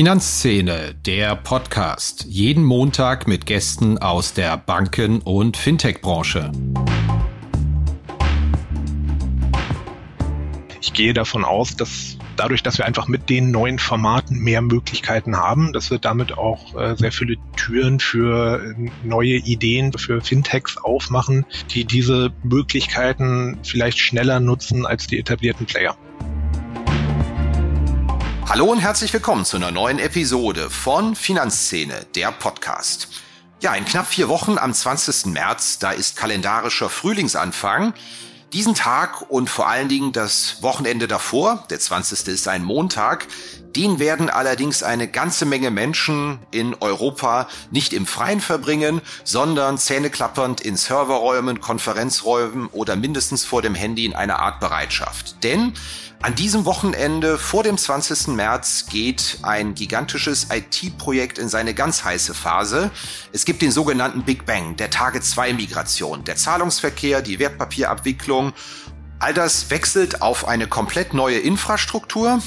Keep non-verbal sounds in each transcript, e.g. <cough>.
Finanzszene, der Podcast. Jeden Montag mit Gästen aus der Banken- und Fintech-Branche. Ich gehe davon aus, dass dadurch, dass wir einfach mit den neuen Formaten mehr Möglichkeiten haben, dass wir damit auch äh, sehr viele Türen für äh, neue Ideen, für Fintechs aufmachen, die diese Möglichkeiten vielleicht schneller nutzen als die etablierten Player. Hallo und herzlich willkommen zu einer neuen Episode von Finanzszene, der Podcast. Ja, in knapp vier Wochen am 20. März, da ist kalendarischer Frühlingsanfang. Diesen Tag und vor allen Dingen das Wochenende davor, der 20. ist ein Montag, den werden allerdings eine ganze Menge Menschen in Europa nicht im Freien verbringen, sondern zähneklappernd in Serverräumen, Konferenzräumen oder mindestens vor dem Handy in einer Art Bereitschaft. Denn an diesem Wochenende vor dem 20. März geht ein gigantisches IT-Projekt in seine ganz heiße Phase. Es gibt den sogenannten Big Bang, der Tage-2-Migration, der Zahlungsverkehr, die Wertpapierabwicklung. All das wechselt auf eine komplett neue Infrastruktur.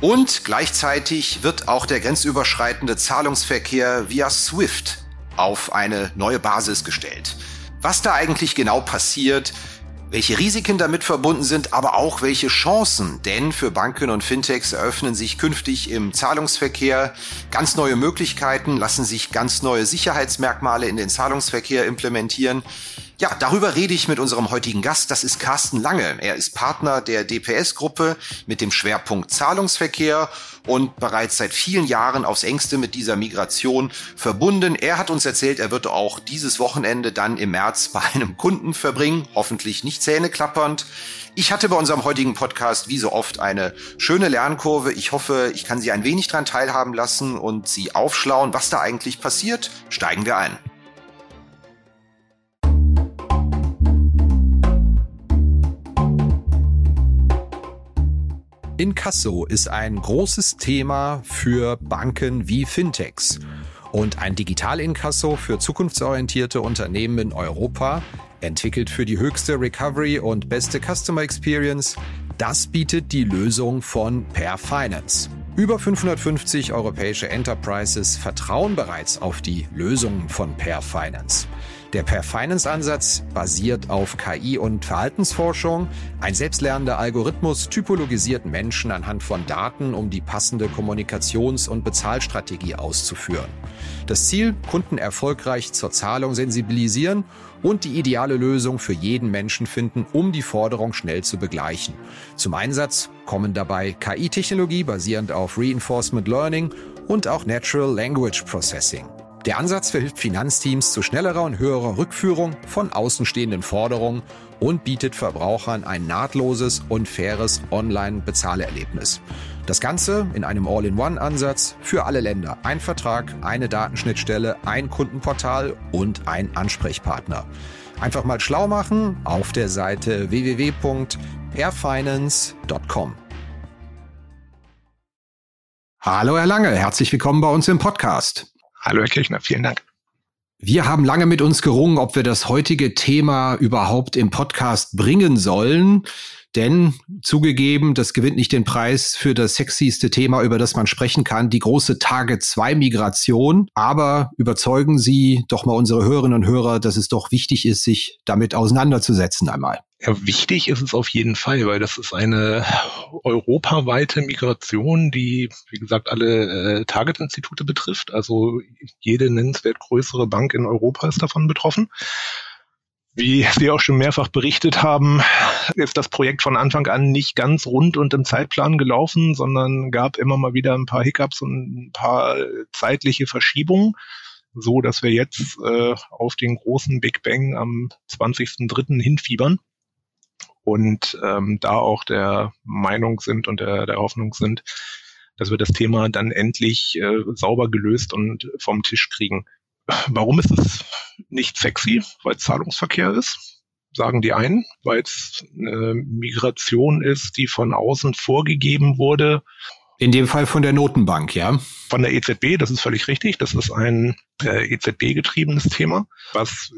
Und gleichzeitig wird auch der grenzüberschreitende Zahlungsverkehr via SWIFT auf eine neue Basis gestellt. Was da eigentlich genau passiert, welche Risiken damit verbunden sind, aber auch welche Chancen. Denn für Banken und Fintechs eröffnen sich künftig im Zahlungsverkehr ganz neue Möglichkeiten, lassen sich ganz neue Sicherheitsmerkmale in den Zahlungsverkehr implementieren. Ja, darüber rede ich mit unserem heutigen Gast. Das ist Carsten Lange. Er ist Partner der DPS-Gruppe mit dem Schwerpunkt Zahlungsverkehr und bereits seit vielen Jahren aufs engste mit dieser Migration verbunden. Er hat uns erzählt, er wird auch dieses Wochenende dann im März <laughs> bei einem Kunden verbringen, hoffentlich nicht zähneklappernd. Ich hatte bei unserem heutigen Podcast wie so oft eine schöne Lernkurve. Ich hoffe, ich kann Sie ein wenig daran teilhaben lassen und Sie aufschlauen, was da eigentlich passiert. Steigen wir ein. Inkasso ist ein großes Thema für Banken wie Fintechs. Und ein Digital-Inkasso für zukunftsorientierte Unternehmen in Europa, entwickelt für die höchste Recovery und beste Customer Experience, das bietet die Lösung von Per Finance. Über 550 europäische Enterprises vertrauen bereits auf die Lösungen von Per Finance. Der Per Finance Ansatz basiert auf KI und Verhaltensforschung. Ein selbstlernender Algorithmus typologisiert Menschen anhand von Daten, um die passende Kommunikations- und Bezahlstrategie auszuführen. Das Ziel, Kunden erfolgreich zur Zahlung sensibilisieren und die ideale Lösung für jeden Menschen finden, um die Forderung schnell zu begleichen. Zum Einsatz kommen dabei KI-Technologie basierend auf Reinforcement Learning und auch Natural Language Processing. Der Ansatz verhilft Finanzteams zu schnellerer und höherer Rückführung von außenstehenden Forderungen und bietet Verbrauchern ein nahtloses und faires Online-Bezahlerlebnis. Das Ganze in einem All-in-One-Ansatz für alle Länder. Ein Vertrag, eine Datenschnittstelle, ein Kundenportal und ein Ansprechpartner. Einfach mal schlau machen auf der Seite www.airfinance.com. Hallo Herr Lange, herzlich willkommen bei uns im Podcast. Hallo, Herr Kirchner, vielen Dank. Wir haben lange mit uns gerungen, ob wir das heutige Thema überhaupt im Podcast bringen sollen. Denn zugegeben, das gewinnt nicht den Preis für das sexyste Thema, über das man sprechen kann, die große Tage 2 Migration. Aber überzeugen Sie doch mal unsere Hörerinnen und Hörer, dass es doch wichtig ist, sich damit auseinanderzusetzen einmal. Ja, wichtig ist es auf jeden Fall, weil das ist eine europaweite Migration, die, wie gesagt, alle äh, Target-Institute betrifft. Also jede nennenswert größere Bank in Europa ist davon betroffen. Wie Sie auch schon mehrfach berichtet haben, ist das Projekt von Anfang an nicht ganz rund und im Zeitplan gelaufen, sondern gab immer mal wieder ein paar Hiccups und ein paar zeitliche Verschiebungen, so dass wir jetzt äh, auf den großen Big Bang am 20.03. hinfiebern und ähm, da auch der Meinung sind und der, der Hoffnung sind, dass wir das Thema dann endlich äh, sauber gelöst und vom Tisch kriegen. Warum ist es nicht sexy? Weil es Zahlungsverkehr ist, sagen die einen, weil es eine Migration ist, die von außen vorgegeben wurde. In dem Fall von der Notenbank, ja? Von der EZB, das ist völlig richtig. Das ist ein äh, EZB-getriebenes Thema, was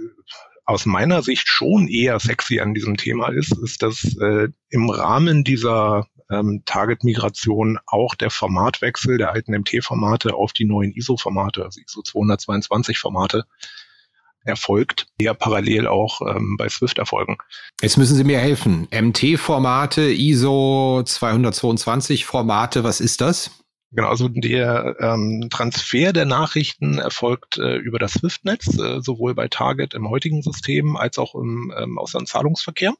aus meiner Sicht schon eher sexy an diesem Thema ist, ist, dass äh, im Rahmen dieser ähm, Target-Migration auch der Formatwechsel der alten MT-Formate auf die neuen ISO-Formate, also ISO 222-Formate, erfolgt, ja parallel auch ähm, bei Swift erfolgen. Jetzt müssen Sie mir helfen. MT-Formate, ISO 222-Formate, was ist das? Genau, also der ähm, Transfer der Nachrichten erfolgt äh, über das SWIFT-Netz, äh, sowohl bei Target im heutigen System als auch im ähm, Auslandszahlungsverkehr.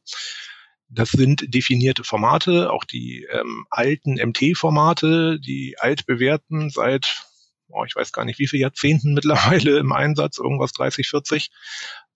Das sind definierte Formate, auch die ähm, alten MT-Formate, die altbewährten seit, oh, ich weiß gar nicht wie viele Jahrzehnten <laughs> mittlerweile im Einsatz, irgendwas 30, 40,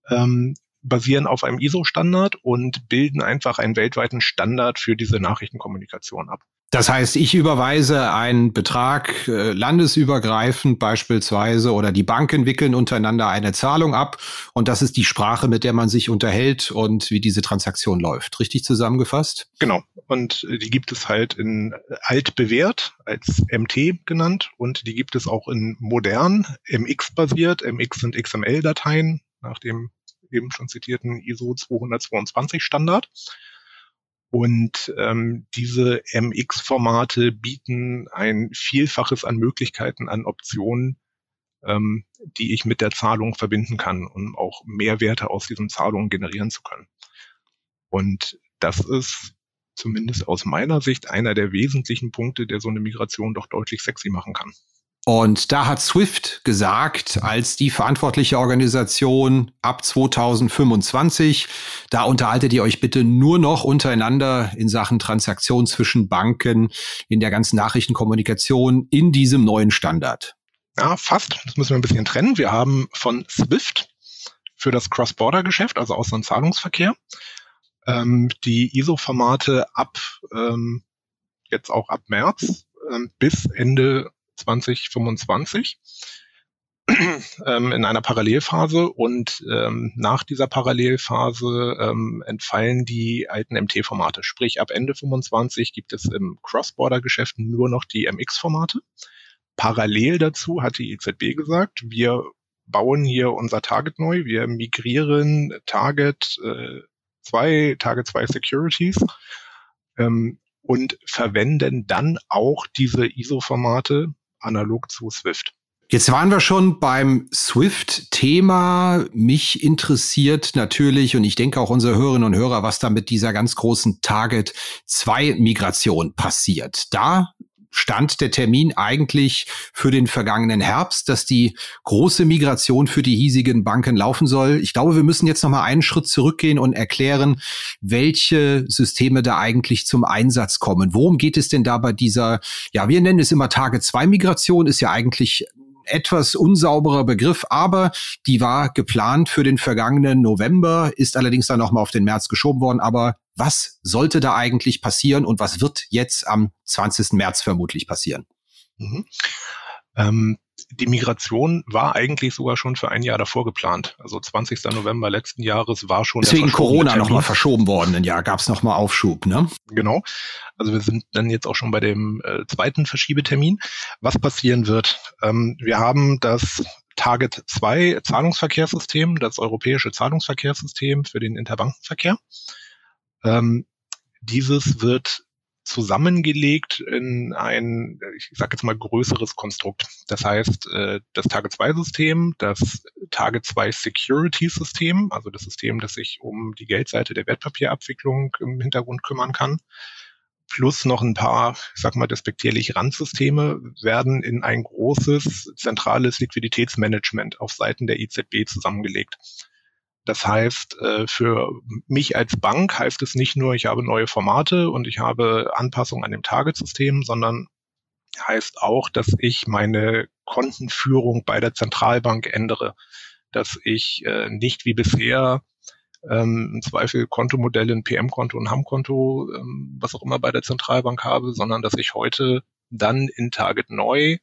ähm, basieren auf einem ISO-Standard und bilden einfach einen weltweiten Standard für diese Nachrichtenkommunikation ab. Das heißt, ich überweise einen Betrag äh, landesübergreifend beispielsweise oder die Banken wickeln untereinander eine Zahlung ab und das ist die Sprache, mit der man sich unterhält und wie diese Transaktion läuft. Richtig zusammengefasst? Genau. Und äh, die gibt es halt in altbewährt als MT genannt und die gibt es auch in modern, MX basiert. MX sind XML-Dateien nach dem eben schon zitierten ISO 222 Standard. Und ähm, diese MX-Formate bieten ein Vielfaches an Möglichkeiten, an Optionen, ähm, die ich mit der Zahlung verbinden kann, um auch Mehrwerte aus diesen Zahlungen generieren zu können. Und das ist zumindest aus meiner Sicht einer der wesentlichen Punkte, der so eine Migration doch deutlich sexy machen kann. Und da hat Swift gesagt, als die verantwortliche Organisation ab 2025, da unterhaltet ihr euch bitte nur noch untereinander in Sachen Transaktionen zwischen Banken, in der ganzen Nachrichtenkommunikation in diesem neuen Standard. Ja, fast. Das müssen wir ein bisschen trennen. Wir haben von Swift für das Cross-Border-Geschäft, also Auslandszahlungsverkehr, ähm, die ISO-Formate ab ähm, jetzt auch ab März ähm, bis Ende 2025 <clears throat> ähm, in einer Parallelphase und ähm, nach dieser Parallelphase ähm, entfallen die alten MT-Formate. Sprich, ab Ende 25 gibt es im Cross-Border-Geschäft nur noch die MX-Formate. Parallel dazu hat die EZB gesagt, wir bauen hier unser Target neu, wir migrieren Target äh, 2, Target 2 Securities ähm, und verwenden dann auch diese ISO-Formate analog zu Swift. Jetzt waren wir schon beim Swift-Thema. Mich interessiert natürlich, und ich denke auch unsere Hörerinnen und Hörer, was da mit dieser ganz großen Target 2 Migration passiert. Da stand der Termin eigentlich für den vergangenen Herbst, dass die große Migration für die hiesigen Banken laufen soll. Ich glaube, wir müssen jetzt noch mal einen Schritt zurückgehen und erklären, welche Systeme da eigentlich zum Einsatz kommen. Worum geht es denn da bei dieser, ja, wir nennen es immer Tage 2 Migration, ist ja eigentlich etwas unsauberer Begriff, aber die war geplant für den vergangenen November, ist allerdings dann nochmal auf den März geschoben worden. Aber was sollte da eigentlich passieren und was wird jetzt am 20. März vermutlich passieren? Mhm. Ähm, die Migration war eigentlich sogar schon für ein Jahr davor geplant. Also 20. November letzten Jahres war schon. Deswegen Corona nochmal verschoben worden. Ein Jahr gab es nochmal Aufschub, ne? Genau. Also wir sind dann jetzt auch schon bei dem äh, zweiten Verschiebetermin. Was passieren wird? Ähm, wir haben das Target 2 Zahlungsverkehrssystem, das europäische Zahlungsverkehrssystem für den Interbankenverkehr. Ähm, dieses wird zusammengelegt in ein, ich sage jetzt mal, größeres Konstrukt. Das heißt, äh, das Target 2 System, das Target 2 Security System, also das System, das sich um die Geldseite der Wertpapierabwicklung im Hintergrund kümmern kann, plus noch ein paar, ich sag mal, despektierlich Randsysteme werden in ein großes zentrales Liquiditätsmanagement auf Seiten der EZB zusammengelegt. Das heißt, äh, für mich als Bank heißt es nicht nur, ich habe neue Formate und ich habe Anpassungen an dem Target-System, sondern heißt auch, dass ich meine Kontenführung bei der Zentralbank ändere, dass ich äh, nicht wie bisher ähm, im Zweifel Kontomodelle, ein PM-Konto, ein HAM-Konto, ähm, was auch immer bei der Zentralbank habe, sondern dass ich heute dann in Target neu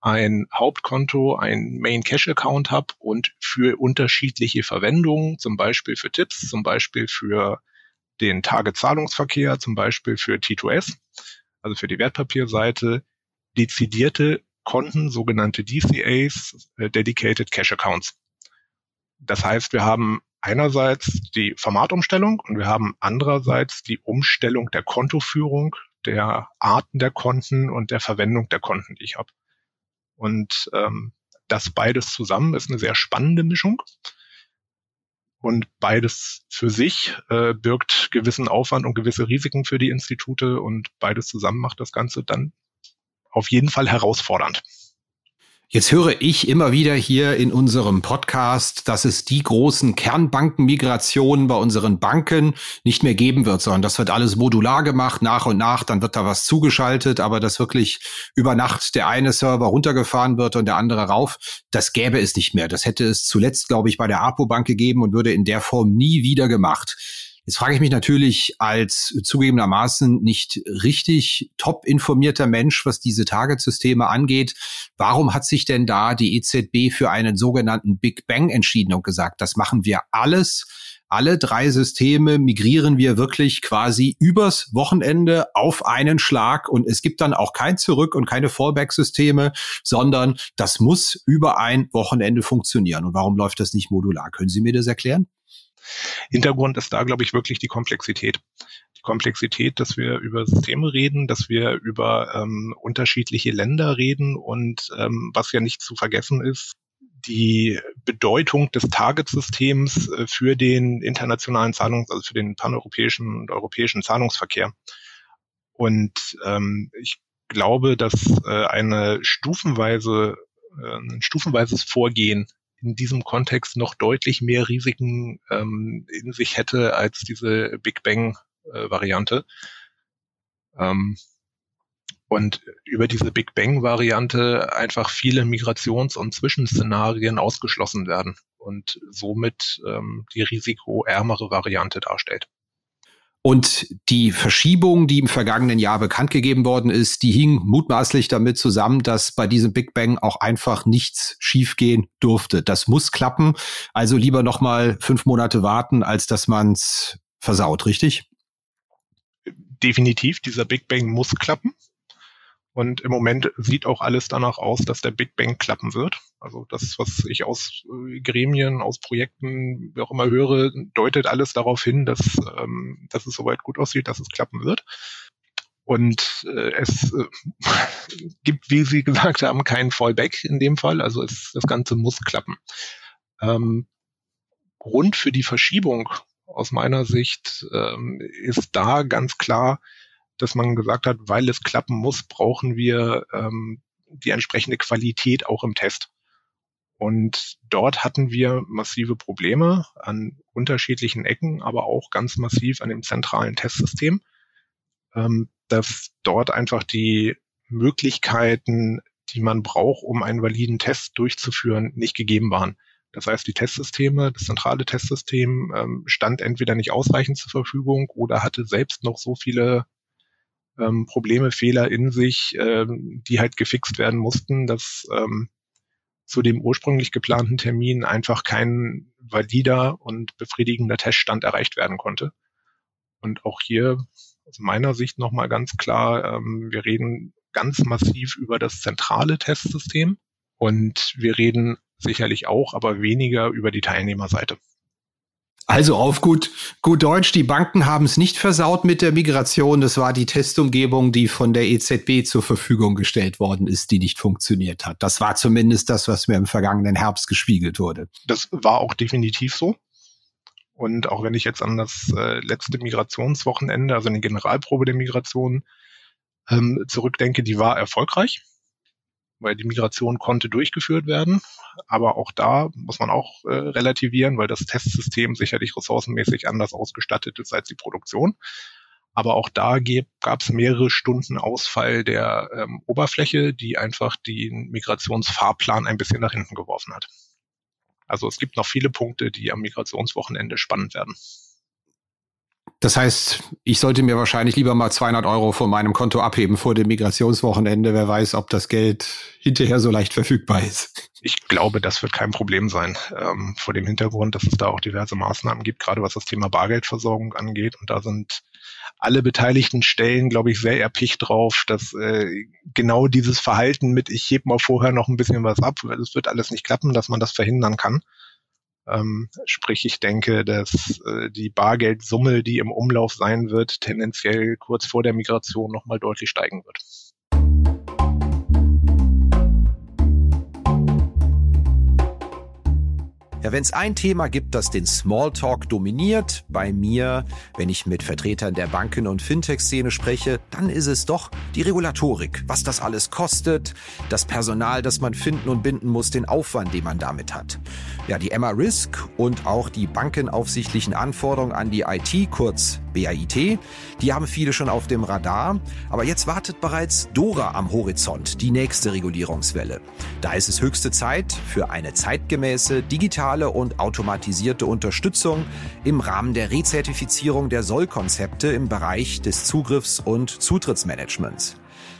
ein Hauptkonto, ein Main Cash Account habe und für unterschiedliche Verwendungen, zum Beispiel für Tipps, zum Beispiel für den Tagezahlungsverkehr, zum Beispiel für T2S, also für die Wertpapierseite, dezidierte Konten, sogenannte DCAs, äh, Dedicated Cash Accounts. Das heißt, wir haben einerseits die Formatumstellung und wir haben andererseits die Umstellung der Kontoführung der Arten der Konten und der Verwendung der Konten, die ich habe. Und ähm, das beides zusammen ist eine sehr spannende Mischung. Und beides für sich äh, birgt gewissen Aufwand und gewisse Risiken für die Institute und beides zusammen macht das Ganze dann auf jeden Fall herausfordernd. Jetzt höre ich immer wieder hier in unserem Podcast, dass es die großen Kernbankenmigrationen bei unseren Banken nicht mehr geben wird, sondern das wird alles modular gemacht, nach und nach, dann wird da was zugeschaltet, aber dass wirklich über Nacht der eine Server runtergefahren wird und der andere rauf, das gäbe es nicht mehr. Das hätte es zuletzt, glaube ich, bei der APO Bank gegeben und würde in der Form nie wieder gemacht. Jetzt frage ich mich natürlich als zugegebenermaßen nicht richtig top informierter Mensch, was diese Target-Systeme angeht. Warum hat sich denn da die EZB für einen sogenannten Big Bang entschieden und gesagt, das machen wir alles? Alle drei Systeme migrieren wir wirklich quasi übers Wochenende auf einen Schlag und es gibt dann auch kein Zurück und keine Fallback-Systeme, sondern das muss über ein Wochenende funktionieren. Und warum läuft das nicht modular? Können Sie mir das erklären? Hintergrund ist da, glaube ich, wirklich die Komplexität. Die Komplexität, dass wir über Systeme reden, dass wir über ähm, unterschiedliche Länder reden und ähm, was ja nicht zu vergessen ist, die Bedeutung des Target-Systems äh, für den internationalen Zahlungs-, also für den paneuropäischen und europäischen Zahlungsverkehr. Und ähm, ich glaube, dass äh, eine stufenweise, äh, ein stufenweises Vorgehen in diesem Kontext noch deutlich mehr Risiken ähm, in sich hätte als diese Big Bang-Variante. Äh, ähm, und über diese Big Bang-Variante einfach viele Migrations- und Zwischenszenarien ausgeschlossen werden und somit ähm, die risikoärmere Variante darstellt. Und die Verschiebung, die im vergangenen Jahr bekannt gegeben worden ist, die hing mutmaßlich damit zusammen, dass bei diesem Big Bang auch einfach nichts schiefgehen durfte. Das muss klappen. Also lieber noch mal fünf Monate warten, als dass man es versaut, richtig? Definitiv, dieser Big Bang muss klappen. Und im Moment sieht auch alles danach aus, dass der Big Bang klappen wird. Also das, was ich aus äh, Gremien, aus Projekten, wie auch immer höre, deutet alles darauf hin, dass, ähm, dass es soweit gut aussieht, dass es klappen wird. Und äh, es äh, <laughs> gibt, wie Sie gesagt haben, keinen Fallback in dem Fall. Also es, das Ganze muss klappen. Ähm, Grund für die Verschiebung aus meiner Sicht ähm, ist da ganz klar, dass man gesagt hat, weil es klappen muss, brauchen wir ähm, die entsprechende Qualität auch im Test. Und dort hatten wir massive Probleme an unterschiedlichen Ecken, aber auch ganz massiv an dem zentralen Testsystem, ähm, dass dort einfach die Möglichkeiten, die man braucht, um einen validen Test durchzuführen, nicht gegeben waren. Das heißt, die Testsysteme, das zentrale Testsystem ähm, stand entweder nicht ausreichend zur Verfügung oder hatte selbst noch so viele ähm, Probleme, Fehler in sich, ähm, die halt gefixt werden mussten, dass ähm, zu dem ursprünglich geplanten Termin einfach kein valider und befriedigender Teststand erreicht werden konnte. Und auch hier aus meiner Sicht nochmal ganz klar, ähm, wir reden ganz massiv über das zentrale Testsystem und wir reden sicherlich auch, aber weniger über die Teilnehmerseite. Also auf gut, gut Deutsch, die Banken haben es nicht versaut mit der Migration. Das war die Testumgebung, die von der EZB zur Verfügung gestellt worden ist, die nicht funktioniert hat. Das war zumindest das, was mir im vergangenen Herbst gespiegelt wurde. Das war auch definitiv so. Und auch wenn ich jetzt an das äh, letzte Migrationswochenende, also eine Generalprobe der Migration, ähm, zurückdenke, die war erfolgreich weil die Migration konnte durchgeführt werden. Aber auch da muss man auch äh, relativieren, weil das Testsystem sicherlich ressourcenmäßig anders ausgestattet ist als die Produktion. Aber auch da gab es mehrere Stunden Ausfall der ähm, Oberfläche, die einfach den Migrationsfahrplan ein bisschen nach hinten geworfen hat. Also es gibt noch viele Punkte, die am Migrationswochenende spannend werden. Das heißt, ich sollte mir wahrscheinlich lieber mal 200 Euro von meinem Konto abheben vor dem Migrationswochenende. Wer weiß, ob das Geld hinterher so leicht verfügbar ist. Ich glaube, das wird kein Problem sein. Ähm, vor dem Hintergrund, dass es da auch diverse Maßnahmen gibt, gerade was das Thema Bargeldversorgung angeht. Und da sind alle beteiligten Stellen, glaube ich, sehr erpicht drauf, dass äh, genau dieses Verhalten mit, ich heb mal vorher noch ein bisschen was ab, es wird alles nicht klappen, dass man das verhindern kann. Ähm, sprich, ich denke, dass äh, die Bargeldsumme, die im Umlauf sein wird, tendenziell kurz vor der Migration nochmal deutlich steigen wird. Ja, wenn es ein Thema gibt, das den Smalltalk dominiert, bei mir, wenn ich mit Vertretern der Banken- und Fintech-Szene spreche, dann ist es doch die Regulatorik. Was das alles kostet, das Personal, das man finden und binden muss, den Aufwand, den man damit hat. Ja, die Emma Risk und auch die bankenaufsichtlichen Anforderungen an die IT, kurz BAIT, die haben viele schon auf dem Radar. Aber jetzt wartet bereits Dora am Horizont, die nächste Regulierungswelle. Da ist es höchste Zeit für eine zeitgemäße, digitale und automatisierte Unterstützung im Rahmen der Rezertifizierung der Sollkonzepte im Bereich des Zugriffs- und Zutrittsmanagements.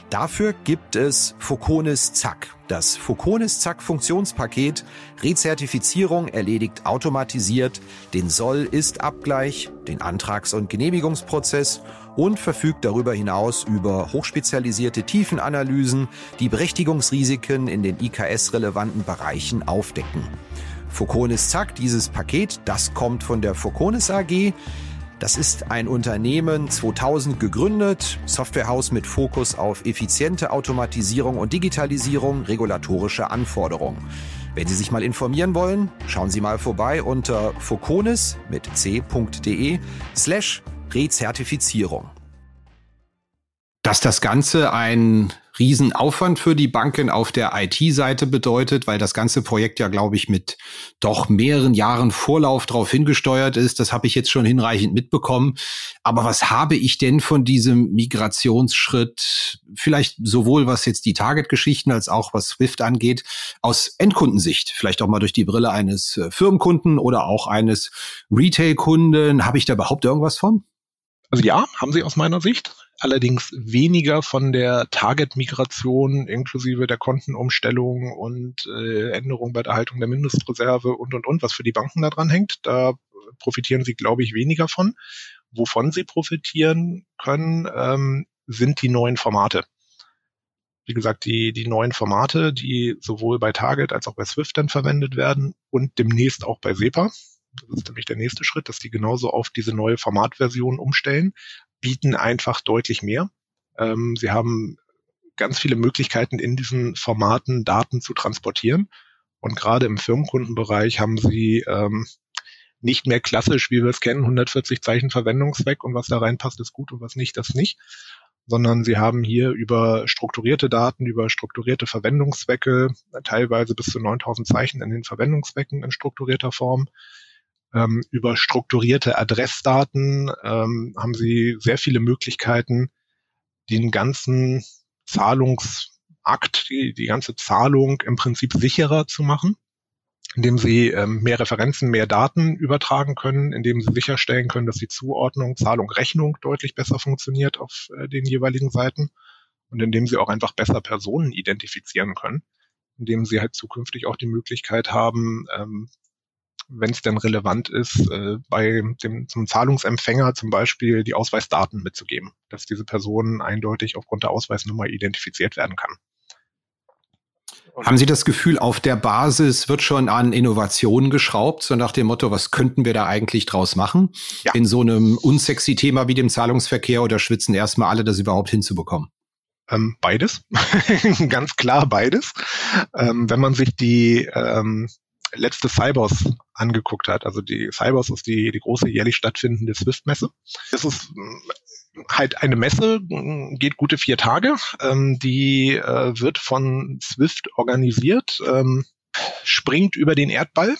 Dafür gibt es Foconis Zack. Das Foconis Zack Funktionspaket Rezertifizierung erledigt automatisiert den Soll-Ist-Abgleich, den Antrags- und Genehmigungsprozess und verfügt darüber hinaus über hochspezialisierte Tiefenanalysen, die Berechtigungsrisiken in den IKS-relevanten Bereichen aufdecken. Foconis Zack, dieses Paket, das kommt von der Foconis AG. Das ist ein Unternehmen 2000 gegründet, Softwarehaus mit Fokus auf effiziente Automatisierung und Digitalisierung regulatorischer Anforderungen. Wenn Sie sich mal informieren wollen, schauen Sie mal vorbei unter foconis mit c.de slash Rezertifizierung. Dass das Ganze ein Riesenaufwand für die Banken auf der IT-Seite bedeutet, weil das ganze Projekt ja, glaube ich, mit doch mehreren Jahren Vorlauf darauf hingesteuert ist. Das habe ich jetzt schon hinreichend mitbekommen. Aber was habe ich denn von diesem Migrationsschritt, vielleicht sowohl was jetzt die Target-Geschichten als auch was Swift angeht, aus Endkundensicht? Vielleicht auch mal durch die Brille eines äh, Firmenkunden oder auch eines Retail-Kunden. Habe ich da überhaupt irgendwas von? Also ja, haben sie aus meiner Sicht allerdings weniger von der Target-Migration inklusive der Kontenumstellung und äh, Änderung bei der Haltung der Mindestreserve und, und, und, was für die Banken da dran hängt. Da profitieren sie, glaube ich, weniger von. Wovon sie profitieren können, ähm, sind die neuen Formate. Wie gesagt, die, die neuen Formate, die sowohl bei Target als auch bei Swift dann verwendet werden und demnächst auch bei SEPA. Das ist nämlich der nächste Schritt, dass die genauso auf diese neue Formatversion umstellen, bieten einfach deutlich mehr. Ähm, sie haben ganz viele Möglichkeiten in diesen Formaten Daten zu transportieren. Und gerade im Firmenkundenbereich haben sie ähm, nicht mehr klassisch, wie wir es kennen, 140 Zeichen Verwendungszweck und was da reinpasst, ist gut und was nicht, das nicht, sondern sie haben hier über strukturierte Daten, über strukturierte Verwendungszwecke, teilweise bis zu 9000 Zeichen in den Verwendungszwecken in strukturierter Form, ähm, über strukturierte Adressdaten ähm, haben Sie sehr viele Möglichkeiten, den ganzen Zahlungsakt, die, die ganze Zahlung im Prinzip sicherer zu machen, indem Sie ähm, mehr Referenzen, mehr Daten übertragen können, indem Sie sicherstellen können, dass die Zuordnung, Zahlung, Rechnung deutlich besser funktioniert auf äh, den jeweiligen Seiten und indem Sie auch einfach besser Personen identifizieren können indem sie halt zukünftig auch die Möglichkeit haben, ähm, wenn es denn relevant ist, äh, bei dem zum Zahlungsempfänger zum Beispiel die Ausweisdaten mitzugeben, dass diese Person eindeutig aufgrund der Ausweisnummer identifiziert werden kann. Und Haben Sie das Gefühl, auf der Basis wird schon an Innovationen geschraubt, so nach dem Motto, was könnten wir da eigentlich draus machen? Ja. In so einem unsexy Thema wie dem Zahlungsverkehr oder schwitzen erstmal alle, das überhaupt hinzubekommen? Ähm, beides, <laughs> ganz klar beides. Ähm, wenn man sich die ähm, letzte Cybers angeguckt hat. Also die Cybers ist die, die große jährlich stattfindende Swift-Messe. Es ist mm, halt eine Messe, mm, geht gute vier Tage. Ähm, die äh, wird von Swift organisiert. Ähm, springt über den Erdball.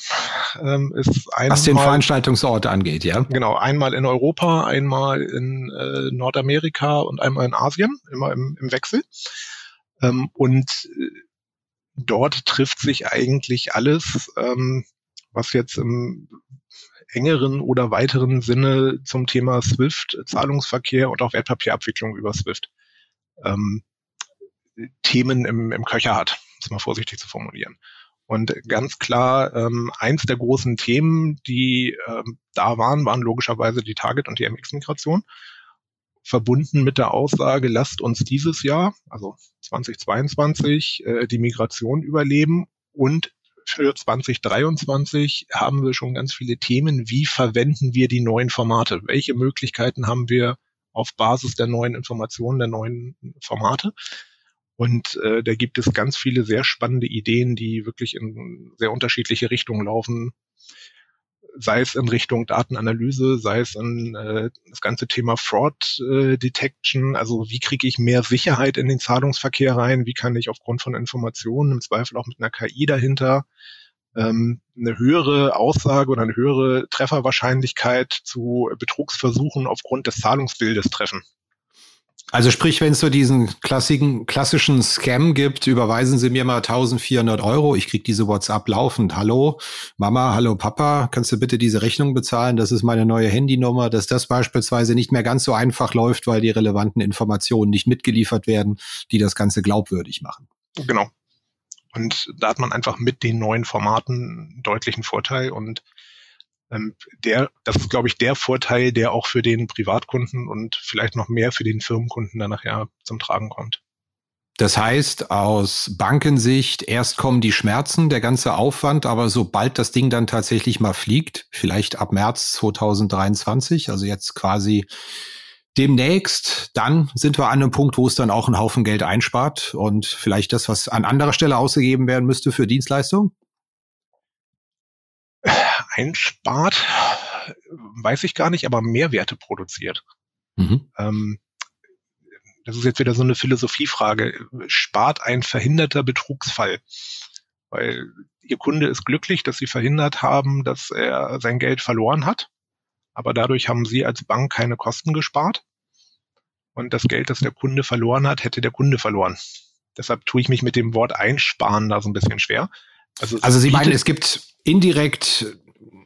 Ähm, ist einmal, Was den Veranstaltungsort angeht, ja. Genau, einmal in Europa, einmal in äh, Nordamerika und einmal in Asien, immer im, im Wechsel. Ähm, und äh, dort trifft sich eigentlich alles, ähm, was jetzt im engeren oder weiteren Sinne zum Thema SWIFT, Zahlungsverkehr und auch Wertpapierabwicklung über SWIFT ähm, Themen im, im Köcher hat, das mal vorsichtig zu formulieren. Und ganz klar, ähm, eins der großen Themen, die ähm, da waren, waren logischerweise die Target- und die MX-Migration verbunden mit der Aussage, lasst uns dieses Jahr, also 2022, äh, die Migration überleben und für 2023 haben wir schon ganz viele Themen. Wie verwenden wir die neuen Formate? Welche Möglichkeiten haben wir auf Basis der neuen Informationen, der neuen Formate? Und äh, da gibt es ganz viele sehr spannende Ideen, die wirklich in sehr unterschiedliche Richtungen laufen sei es in Richtung Datenanalyse, sei es in äh, das ganze Thema Fraud äh, Detection, also wie kriege ich mehr Sicherheit in den Zahlungsverkehr rein, wie kann ich aufgrund von Informationen, im Zweifel auch mit einer KI dahinter, ähm, eine höhere Aussage oder eine höhere Trefferwahrscheinlichkeit zu Betrugsversuchen aufgrund des Zahlungsbildes treffen. Also sprich, wenn es so diesen klassischen, klassischen Scam gibt, überweisen Sie mir mal 1400 Euro, ich krieg diese WhatsApp laufend. Hallo Mama, hallo Papa, kannst du bitte diese Rechnung bezahlen? Das ist meine neue Handynummer, dass das beispielsweise nicht mehr ganz so einfach läuft, weil die relevanten Informationen nicht mitgeliefert werden, die das Ganze glaubwürdig machen. Genau. Und da hat man einfach mit den neuen Formaten einen deutlichen Vorteil und der, das ist, glaube ich, der Vorteil, der auch für den Privatkunden und vielleicht noch mehr für den Firmenkunden dann nachher zum Tragen kommt. Das heißt, aus Bankensicht, erst kommen die Schmerzen, der ganze Aufwand, aber sobald das Ding dann tatsächlich mal fliegt, vielleicht ab März 2023, also jetzt quasi demnächst, dann sind wir an einem Punkt, wo es dann auch einen Haufen Geld einspart und vielleicht das, was an anderer Stelle ausgegeben werden müsste für Dienstleistungen? Einspart, weiß ich gar nicht, aber Mehrwerte produziert. Mhm. Ähm, das ist jetzt wieder so eine Philosophiefrage. Spart ein verhinderter Betrugsfall? Weil Ihr Kunde ist glücklich, dass Sie verhindert haben, dass er sein Geld verloren hat. Aber dadurch haben Sie als Bank keine Kosten gespart. Und das Geld, das der Kunde verloren hat, hätte der Kunde verloren. Deshalb tue ich mich mit dem Wort einsparen da so ein bisschen schwer. Also, also Sie meinen, es gibt indirekt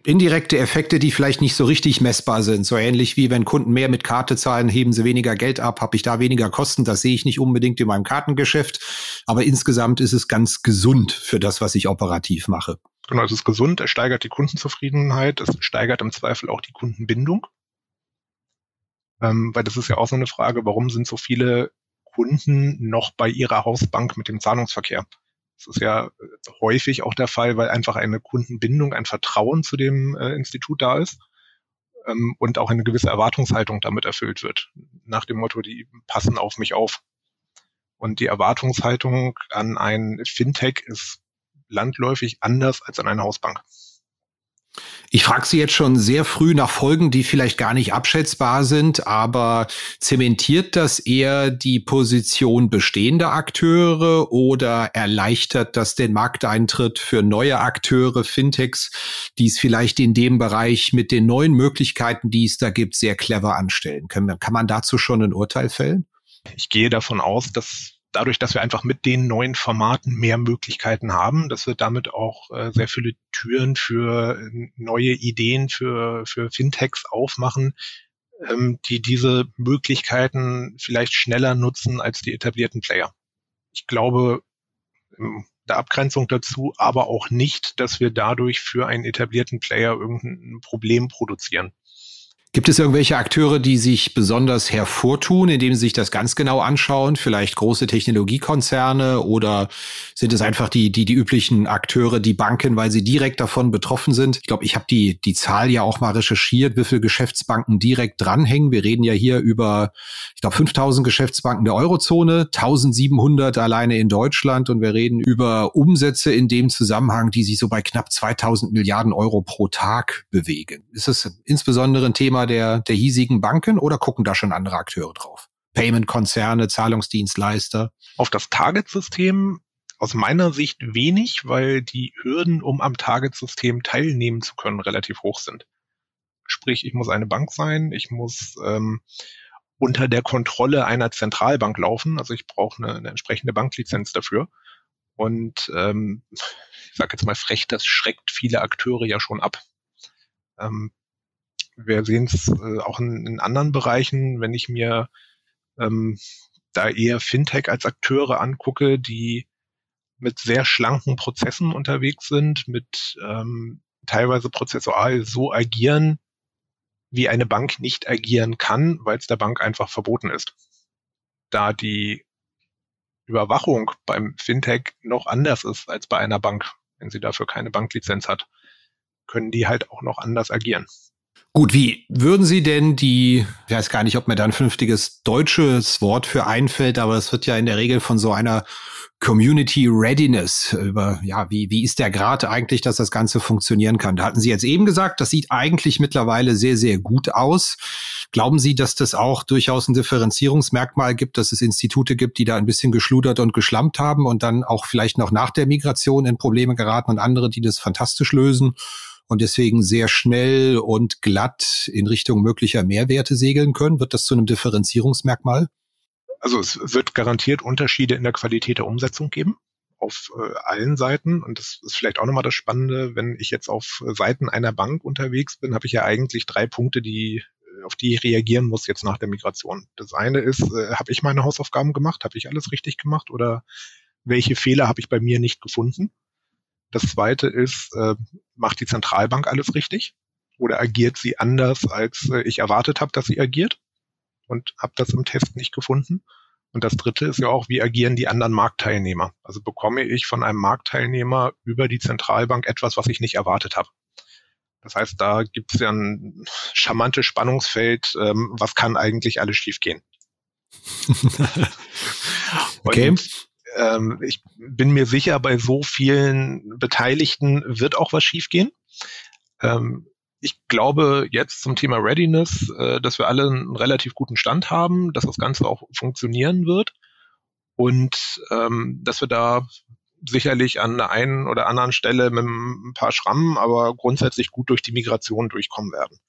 indirekte Effekte, die vielleicht nicht so richtig messbar sind. So ähnlich wie wenn Kunden mehr mit Karte zahlen, heben sie weniger Geld ab, habe ich da weniger Kosten. Das sehe ich nicht unbedingt in meinem Kartengeschäft. Aber insgesamt ist es ganz gesund für das, was ich operativ mache. Genau, es ist gesund, es steigert die Kundenzufriedenheit, es steigert im Zweifel auch die Kundenbindung. Ähm, weil das ist ja auch so eine Frage, warum sind so viele Kunden noch bei ihrer Hausbank mit dem Zahlungsverkehr? Das ist ja äh, häufig auch der Fall, weil einfach eine Kundenbindung, ein Vertrauen zu dem äh, Institut da ist ähm, und auch eine gewisse Erwartungshaltung damit erfüllt wird. Nach dem Motto, die passen auf mich auf. Und die Erwartungshaltung an ein Fintech ist landläufig anders als an eine Hausbank. Ich frage Sie jetzt schon sehr früh nach Folgen, die vielleicht gar nicht abschätzbar sind, aber zementiert das eher die Position bestehender Akteure oder erleichtert das den Markteintritt für neue Akteure, Fintechs, die es vielleicht in dem Bereich mit den neuen Möglichkeiten, die es da gibt, sehr clever anstellen können? Kann man dazu schon ein Urteil fällen? Ich gehe davon aus, dass dadurch, dass wir einfach mit den neuen Formaten mehr Möglichkeiten haben, dass wir damit auch äh, sehr viele Türen für äh, neue Ideen für, für Fintechs aufmachen, ähm, die diese Möglichkeiten vielleicht schneller nutzen als die etablierten Player. Ich glaube, in der Abgrenzung dazu aber auch nicht, dass wir dadurch für einen etablierten Player irgendein Problem produzieren. Gibt es irgendwelche Akteure, die sich besonders hervortun, indem sie sich das ganz genau anschauen? Vielleicht große Technologiekonzerne oder sind es einfach die, die, die üblichen Akteure, die Banken, weil sie direkt davon betroffen sind? Ich glaube, ich habe die, die Zahl ja auch mal recherchiert, wie viele Geschäftsbanken direkt dranhängen. Wir reden ja hier über, ich glaube, 5000 Geschäftsbanken der Eurozone, 1700 alleine in Deutschland und wir reden über Umsätze in dem Zusammenhang, die sich so bei knapp 2000 Milliarden Euro pro Tag bewegen. Ist es insbesondere ein Thema, der, der hiesigen Banken oder gucken da schon andere Akteure drauf? Payment-Konzerne, Zahlungsdienstleister? Auf das Target-System aus meiner Sicht wenig, weil die Hürden, um am Target-System teilnehmen zu können, relativ hoch sind. Sprich, ich muss eine Bank sein, ich muss ähm, unter der Kontrolle einer Zentralbank laufen, also ich brauche eine, eine entsprechende Banklizenz dafür. Und ähm, ich sage jetzt mal frech, das schreckt viele Akteure ja schon ab. Ähm, wir sehen es äh, auch in, in, anderen Bereichen, wenn ich mir ähm, da eher Fintech als Akteure angucke, die mit sehr schlanken Prozessen unterwegs sind, mit ähm, teilweise prozessual so agieren, wie eine Bank nicht agieren kann, weil es der Bank einfach verboten ist. Da die Überwachung beim Fintech noch anders ist als bei einer Bank. wenn sie dafür keine Banklizenz hat, können die halt auch noch anders agieren. Gut, wie würden Sie denn die, ich weiß gar nicht, ob mir da ein vernünftiges deutsches Wort für einfällt, aber es wird ja in der Regel von so einer Community Readiness über, ja, wie, wie ist der Grad eigentlich, dass das Ganze funktionieren kann? Da hatten Sie jetzt eben gesagt, das sieht eigentlich mittlerweile sehr, sehr gut aus. Glauben Sie, dass das auch durchaus ein Differenzierungsmerkmal gibt, dass es Institute gibt, die da ein bisschen geschludert und geschlampt haben und dann auch vielleicht noch nach der Migration in Probleme geraten und andere, die das fantastisch lösen? Und deswegen sehr schnell und glatt in Richtung möglicher Mehrwerte segeln können? Wird das zu einem Differenzierungsmerkmal? Also es wird garantiert Unterschiede in der Qualität der Umsetzung geben auf äh, allen Seiten. Und das ist vielleicht auch nochmal das Spannende, wenn ich jetzt auf Seiten einer Bank unterwegs bin, habe ich ja eigentlich drei Punkte, die äh, auf die ich reagieren muss jetzt nach der Migration. Das eine ist, äh, habe ich meine Hausaufgaben gemacht? Habe ich alles richtig gemacht? Oder welche Fehler habe ich bei mir nicht gefunden? Das zweite ist, äh, macht die Zentralbank alles richtig? Oder agiert sie anders, als äh, ich erwartet habe, dass sie agiert? Und habe das im Test nicht gefunden. Und das dritte ist ja auch, wie agieren die anderen Marktteilnehmer? Also bekomme ich von einem Marktteilnehmer über die Zentralbank etwas, was ich nicht erwartet habe. Das heißt, da gibt es ja ein charmantes Spannungsfeld, ähm, was kann eigentlich alles schiefgehen. <laughs> okay. Und ähm, ich bin mir sicher, bei so vielen Beteiligten wird auch was schiefgehen. Ähm, ich glaube jetzt zum Thema Readiness, äh, dass wir alle einen relativ guten Stand haben, dass das Ganze auch funktionieren wird und ähm, dass wir da sicherlich an der einen oder anderen Stelle mit ein paar Schrammen, aber grundsätzlich gut durch die Migration durchkommen werden.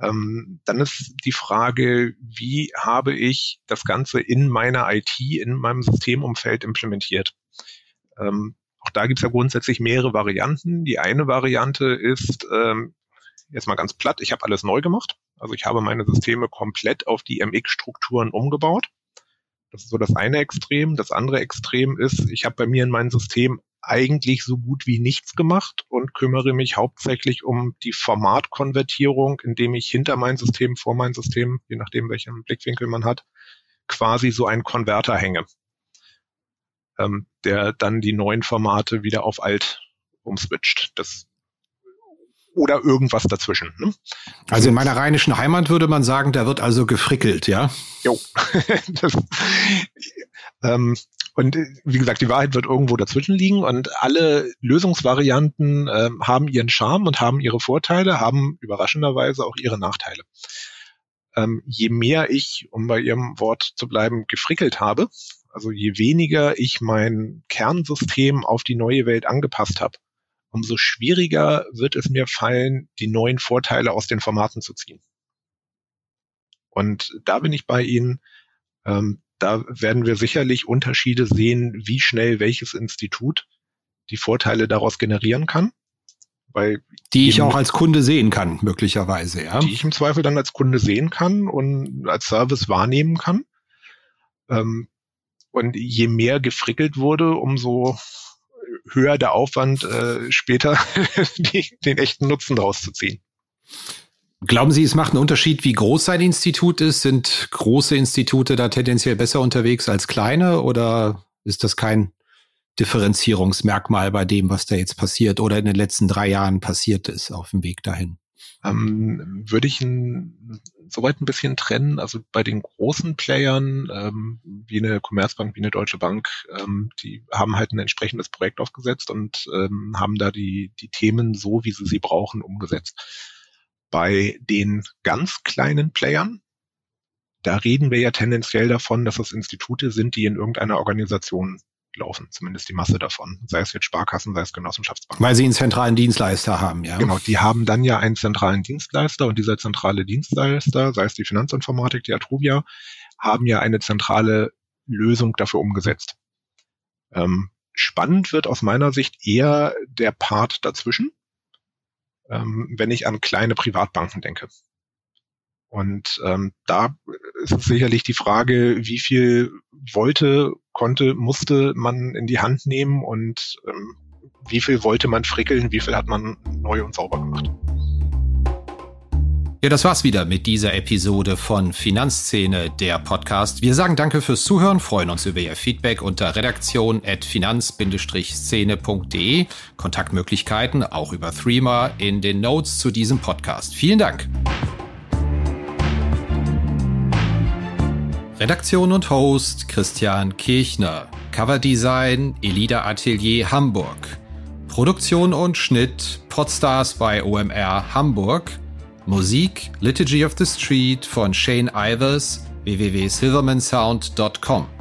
Ähm, dann ist die Frage, wie habe ich das Ganze in meiner IT, in meinem Systemumfeld implementiert? Ähm, auch da gibt es ja grundsätzlich mehrere Varianten. Die eine Variante ist, ähm, jetzt mal ganz platt, ich habe alles neu gemacht. Also ich habe meine Systeme komplett auf die MX-Strukturen umgebaut. Das ist so das eine Extrem. Das andere Extrem ist, ich habe bei mir in meinem System eigentlich so gut wie nichts gemacht und kümmere mich hauptsächlich um die Formatkonvertierung, indem ich hinter mein System, vor mein System, je nachdem welchen Blickwinkel man hat, quasi so einen Konverter hänge, ähm, der dann die neuen Formate wieder auf alt umswitcht. Das oder irgendwas dazwischen. Ne? Also in meiner rheinischen Heimat würde man sagen, da wird also gefrickelt, ja? Jo. <laughs> das, ähm, und äh, wie gesagt, die Wahrheit wird irgendwo dazwischen liegen und alle Lösungsvarianten äh, haben ihren Charme und haben ihre Vorteile, haben überraschenderweise auch ihre Nachteile. Ähm, je mehr ich, um bei Ihrem Wort zu bleiben, gefrickelt habe, also je weniger ich mein Kernsystem auf die neue Welt angepasst habe, umso schwieriger wird es mir fallen, die neuen Vorteile aus den Formaten zu ziehen. Und da bin ich bei Ihnen. Ähm, da werden wir sicherlich Unterschiede sehen, wie schnell welches Institut die Vorteile daraus generieren kann. Weil die ich auch als Kunde sehen kann, möglicherweise, ja. Die ich im Zweifel dann als Kunde sehen kann und als Service wahrnehmen kann. Ähm, und je mehr gefrickelt wurde, umso höher der Aufwand, äh, später <laughs> die, den echten Nutzen daraus zu ziehen. Glauben Sie, es macht einen Unterschied, wie groß sein Institut ist? Sind große Institute da tendenziell besser unterwegs als kleine oder ist das kein Differenzierungsmerkmal bei dem, was da jetzt passiert oder in den letzten drei Jahren passiert ist auf dem Weg dahin? Ähm, würde ich ein, soweit ein bisschen trennen. Also bei den großen Playern, ähm, wie eine Commerzbank, wie eine Deutsche Bank, ähm, die haben halt ein entsprechendes Projekt aufgesetzt und ähm, haben da die, die Themen so, wie sie sie brauchen, umgesetzt. Bei den ganz kleinen Playern, da reden wir ja tendenziell davon, dass das Institute sind, die in irgendeiner Organisation laufen, zumindest die Masse davon, sei es jetzt Sparkassen, sei es Genossenschaftsbanken. Weil sie einen zentralen Dienstleister haben, ja. Genau, die haben dann ja einen zentralen Dienstleister und dieser zentrale Dienstleister, sei es die Finanzinformatik, die Atruvia, haben ja eine zentrale Lösung dafür umgesetzt. Ähm, spannend wird aus meiner Sicht eher der Part dazwischen, ähm, wenn ich an kleine Privatbanken denke. Und ähm, da ist es sicherlich die Frage, wie viel wollte, konnte, musste man in die Hand nehmen und ähm, wie viel wollte man frickeln, wie viel hat man neu und sauber gemacht. Ja, das war's wieder mit dieser Episode von Finanzszene, der Podcast. Wir sagen danke fürs Zuhören, freuen uns über Ihr Feedback unter redaktion.finanz-szene.de. Kontaktmöglichkeiten auch über Threema in den Notes zu diesem Podcast. Vielen Dank. Redaktion und Host Christian Kirchner. Coverdesign Elida Atelier Hamburg. Produktion und Schnitt Podstars bei OMR Hamburg. Musik Liturgy of the Street von Shane Ivers www.silvermansound.com.